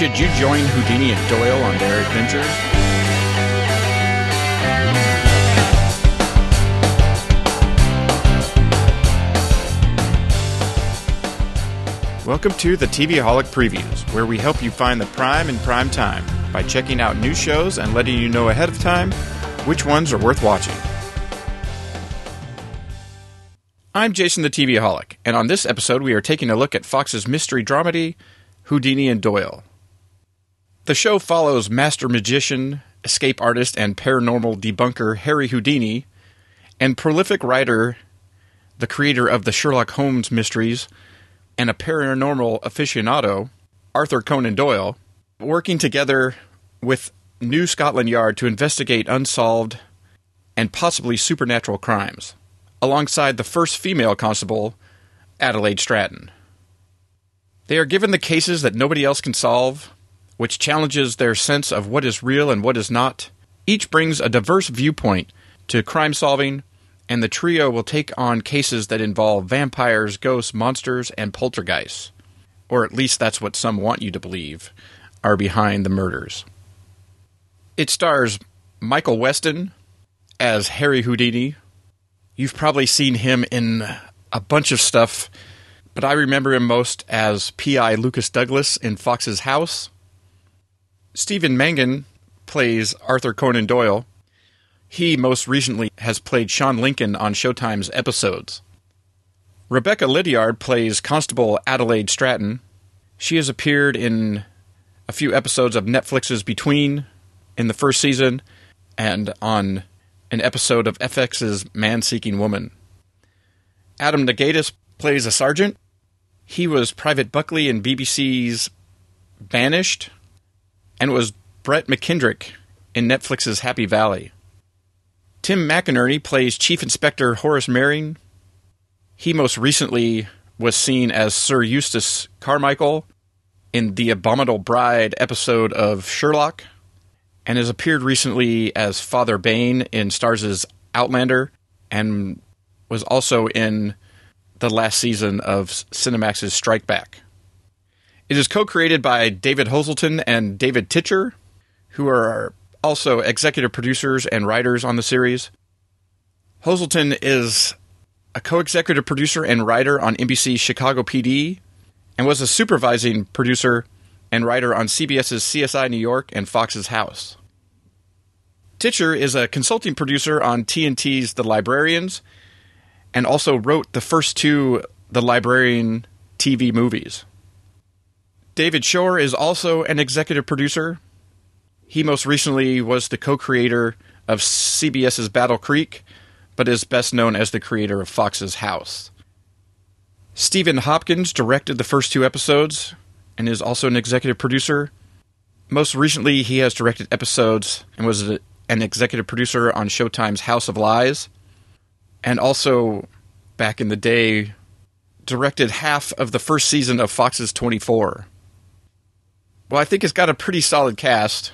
Should you join Houdini and Doyle on their adventures? Welcome to the TV Holic Previews, where we help you find the prime in prime time by checking out new shows and letting you know ahead of time which ones are worth watching. I'm Jason the TV Holic, and on this episode we are taking a look at Fox's mystery dramedy, Houdini and Doyle. The show follows master magician, escape artist, and paranormal debunker Harry Houdini, and prolific writer, the creator of the Sherlock Holmes mysteries, and a paranormal aficionado, Arthur Conan Doyle, working together with New Scotland Yard to investigate unsolved and possibly supernatural crimes, alongside the first female constable, Adelaide Stratton. They are given the cases that nobody else can solve, which challenges their sense of what is real and what is not. Each brings a diverse viewpoint to crime solving, and the trio will take on cases that involve vampires, ghosts, monsters, and poltergeists. Or at least that's what some want you to believe are behind the murders. It stars Michael Weston as Harry Houdini. You've probably seen him in a bunch of stuff, but I remember him most as P.I. Lucas Douglas in Fox's House. Stephen Mangan plays Arthur Conan Doyle. He most recently has played Sean Lincoln on Showtime's episodes. Rebecca Lydiard plays Constable Adelaide Stratton. She has appeared in a few episodes of Netflix's Between in the first season and on an episode of FX's Man Seeking Woman. Adam Nagaitis plays a sergeant. He was Private Buckley in BBC's Banished and was Brett McKendrick in Netflix's Happy Valley. Tim McInnerny plays Chief Inspector Horace Merring. He most recently was seen as Sir Eustace Carmichael in the Abominable Bride episode of Sherlock, and has appeared recently as Father Bain in Starz' Outlander, and was also in the last season of Cinemax's Strike Back. It is co created by David Hoselton and David Titcher, who are also executive producers and writers on the series. Hoselton is a co executive producer and writer on NBC's Chicago PD and was a supervising producer and writer on CBS's CSI New York and Fox's House. Titcher is a consulting producer on TNT's The Librarians and also wrote the first two The Librarian TV movies. David Shore is also an executive producer. He most recently was the co creator of CBS's Battle Creek, but is best known as the creator of Fox's House. Stephen Hopkins directed the first two episodes and is also an executive producer. Most recently, he has directed episodes and was an executive producer on Showtime's House of Lies, and also back in the day directed half of the first season of Fox's 24. Well, I think it's got a pretty solid cast.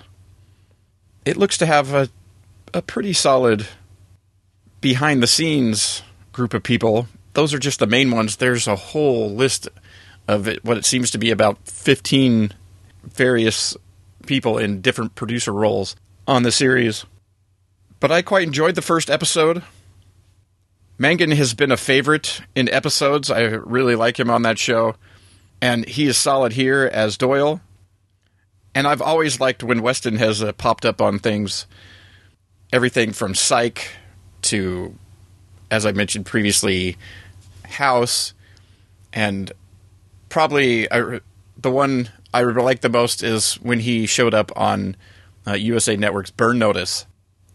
It looks to have a a pretty solid behind the scenes group of people. Those are just the main ones. There's a whole list of it, what it seems to be about 15 various people in different producer roles on the series. But I quite enjoyed the first episode. Mangan has been a favorite in episodes. I really like him on that show. And he is solid here as Doyle. And I've always liked when Weston has uh, popped up on things, everything from Psych to, as I mentioned previously, House, and probably I, the one I like the most is when he showed up on uh, USA Network's Burn Notice,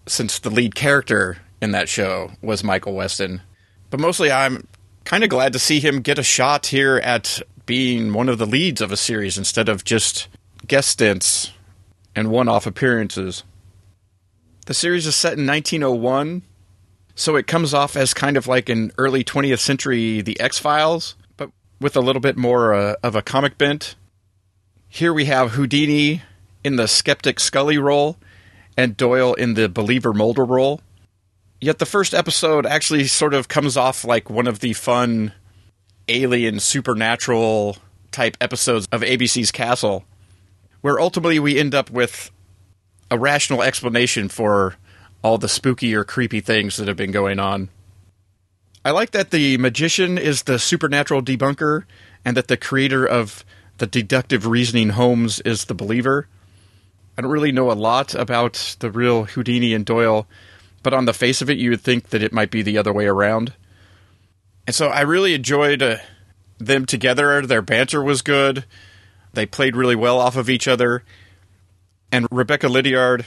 since the lead character in that show was Michael Weston. But mostly, I'm kind of glad to see him get a shot here at being one of the leads of a series instead of just guest stints and one off appearances. The series is set in 1901, so it comes off as kind of like an early 20th century The X Files, but with a little bit more uh, of a comic bent. Here we have Houdini in the skeptic Scully role and Doyle in the believer Mulder role. Yet the first episode actually sort of comes off like one of the fun alien supernatural type episodes of ABC's Castle where ultimately we end up with a rational explanation for all the spooky or creepy things that have been going on. I like that the magician is the supernatural debunker and that the creator of the deductive reasoning Holmes is the believer. I don't really know a lot about the real Houdini and Doyle, but on the face of it, you would think that it might be the other way around. And so I really enjoyed uh, them together. Their banter was good. They played really well off of each other. And Rebecca Lydiard,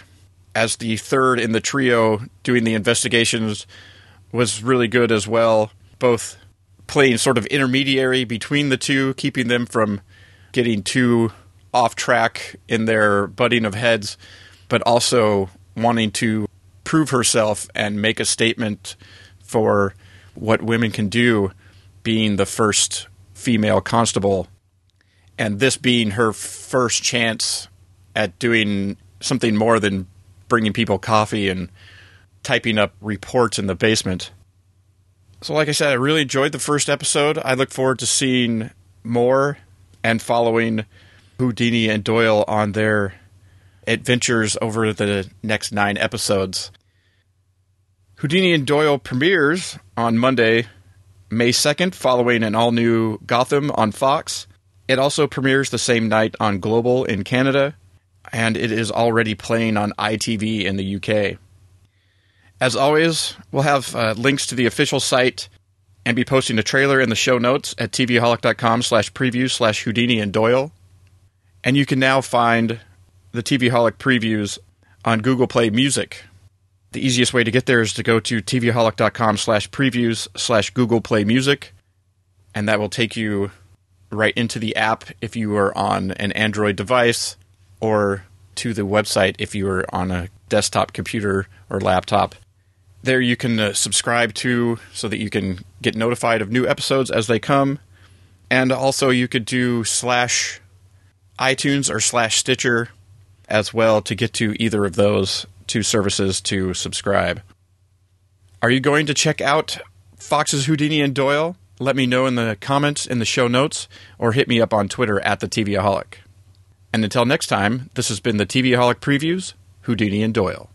as the third in the trio doing the investigations, was really good as well. Both playing sort of intermediary between the two, keeping them from getting too off track in their butting of heads, but also wanting to prove herself and make a statement for what women can do, being the first female constable, and this being her first chance at doing something more than bringing people coffee and typing up reports in the basement. So, like I said, I really enjoyed the first episode. I look forward to seeing more and following Houdini and Doyle on their adventures over the next nine episodes. Houdini and Doyle premieres on Monday, May 2nd, following an all new Gotham on Fox. It also premieres the same night on Global in Canada, and it is already playing on ITV in the UK. As always, we'll have uh, links to the official site and be posting a trailer in the show notes at tvholic.com slash preview slash Houdini and Doyle. And you can now find the TV Holic previews on Google Play Music. The easiest way to get there is to go to tvholic.com slash previews slash Google Play Music, and that will take you right into the app if you are on an Android device or to the website if you are on a desktop computer or laptop. There you can uh, subscribe to so that you can get notified of new episodes as they come. And also you could do slash iTunes or slash Stitcher as well to get to either of those two services to subscribe. Are you going to check out Fox's Houdini and Doyle? Let me know in the comments in the show notes or hit me up on Twitter at the TVaholic. And until next time, this has been the TVaholic Previews, Houdini and Doyle.